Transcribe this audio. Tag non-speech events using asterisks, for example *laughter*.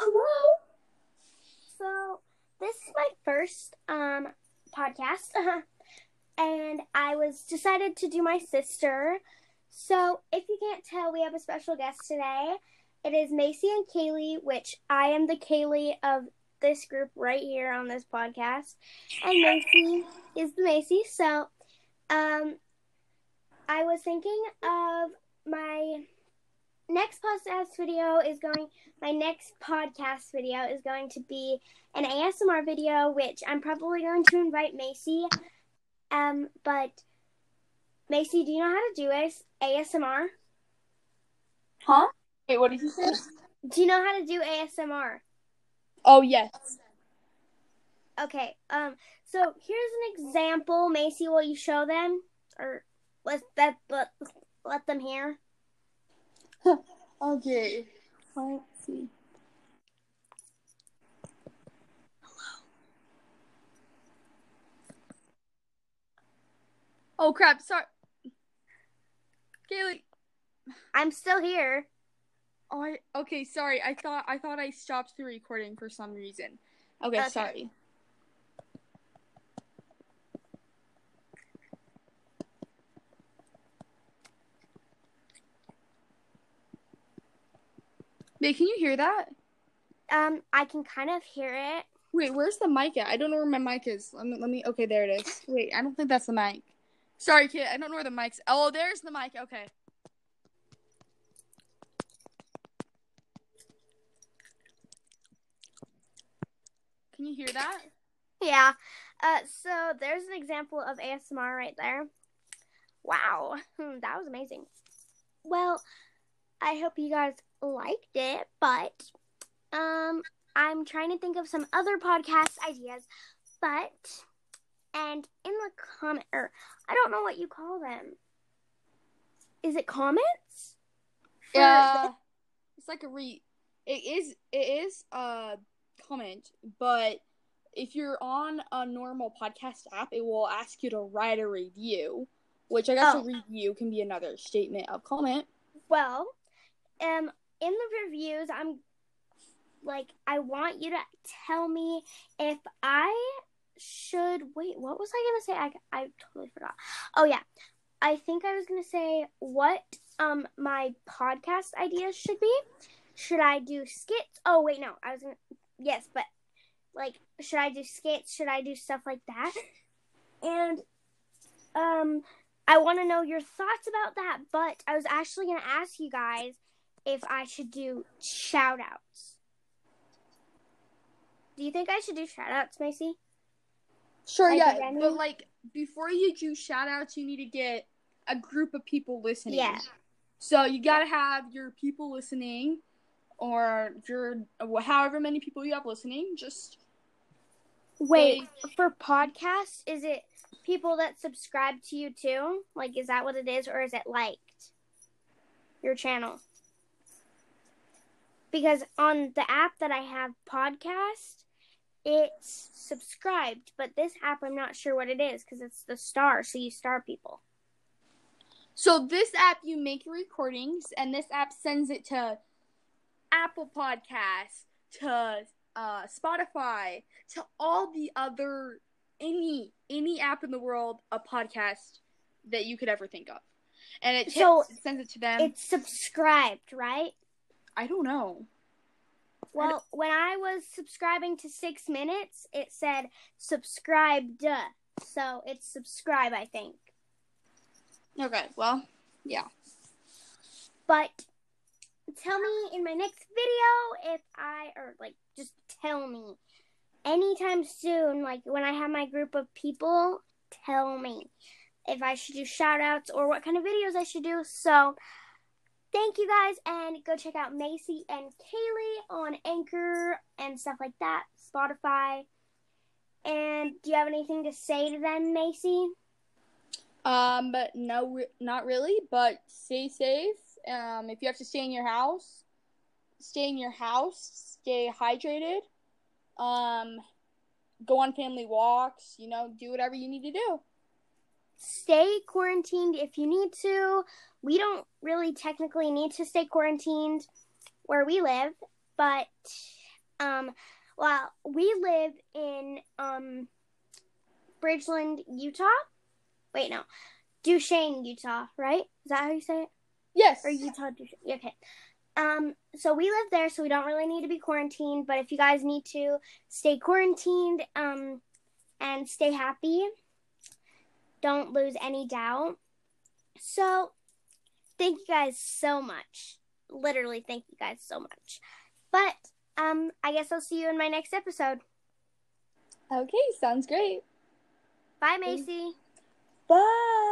hello. So this is my first um podcast, *laughs* and I was decided to do my sister. So if you can't tell, we have a special guest today. It is Macy and Kaylee, which I am the Kaylee of this group right here on this podcast, and Macy is the Macy. So, um, I was thinking of my next podcast video is going my next podcast video is going to be an ASMR video which I'm probably going to invite Macy. Um but Macy do you know how to do AS- ASMR Huh? Wait, what did you say? do you know how to do ASMR Oh yes. okay um so here's an example. Macy will you show them? Or let that let, let them hear *laughs* Okay. Let's see. Hello. Oh crap! Sorry, Kaylee. I'm still here Oh, I, okay. Sorry. I thought I thought I stopped the recording for some reason. Okay, Okay. sorry. Wait, can you hear that? um I can kind of hear it Wait, where's the mic at? I don't know where my mic is. Let me, let me. Okay, there it is. Wait, I don't think that's the mic. Sorry, kid. I don't know where the mic's. Oh, there's the mic. Okay. Can you hear that? Yeah. Uh, so there's an example of ASMR right there. Wow, *laughs* that was amazing. Well, I hope you guys liked it, but um, I'm trying to think of some other podcast ideas, but and in the comment or I don't know what you call them. Is it comments? Yeah. *laughs* It's like a re. It is. It is a comment, but if you're on a normal podcast app, it will ask you to write a review, which I guess Oh. a review can be another statement of comment. Well, um, in the reviews, I'm like, I want you to tell me if I should wait. What was I gonna say? I I totally forgot. Oh yeah, I think I was gonna say what um my podcast ideas should be. Should I do skits? Oh wait, no, I was gonna yes, but like, should I do skits? Should I do stuff like that? And um. I want to know your thoughts about that, but I was actually going to ask you guys if I should do shout outs. Do you think I should do shout outs, Macy? Sure, Like yeah, but like before you do shout outs, you need to get a group of people listening. Yeah. So you gotta have your people listening, or your however many people you have listening. Just Wait, for podcasts, is it people that subscribe to you too? Like, is that what it is, or is it liked your channel? Because on the app that I have, podcast, it's subscribed, but this app, I'm not sure what it is because it's the star, so you star people. so this app you make your recordings, and this app sends it to Apple Podcasts, to uh, Spotify, to all the other any any app in the world, a podcast that you could ever think of, and it, So, it sends it to them. It's subscribed, right? I don't know. Well, when I was subscribing to six minutes, it said subscribed. So it's subscribe, I think. Okay, well, yeah. But tell me in my next video if I, or like, just tell me anytime soon, like when I have my group of people, tell me if I should do shout outs or what kind of videos I should do. So thank you guys and go check out Macy and Kaylee on Anchor and stuff like that, Spotify. And do you have anything to say to them, Macy? Um, but no, not really. But stay safe. Um, if you have to stay in your house, stay in your house. Stay hydrated. Um, go on family walks. You know, do whatever you need to do. Stay quarantined if you need to. We don't really technically need to stay quarantined where we live, but Um, well, we live in um, Bridgeland, Utah. Wait, no, Duchesne, Utah. Right? Is that how you say it? Yes. Or Utah? Duchesne? Okay. Um, so we live there, so we don't really need to be quarantined. But if you guys need to stay quarantined, um, and stay happy, don't lose any doubt. So, thank you guys so much. Literally, thank you guys so much. But um, I guess I'll see you in my next episode. Okay, sounds great. Bye, Macy. Bye.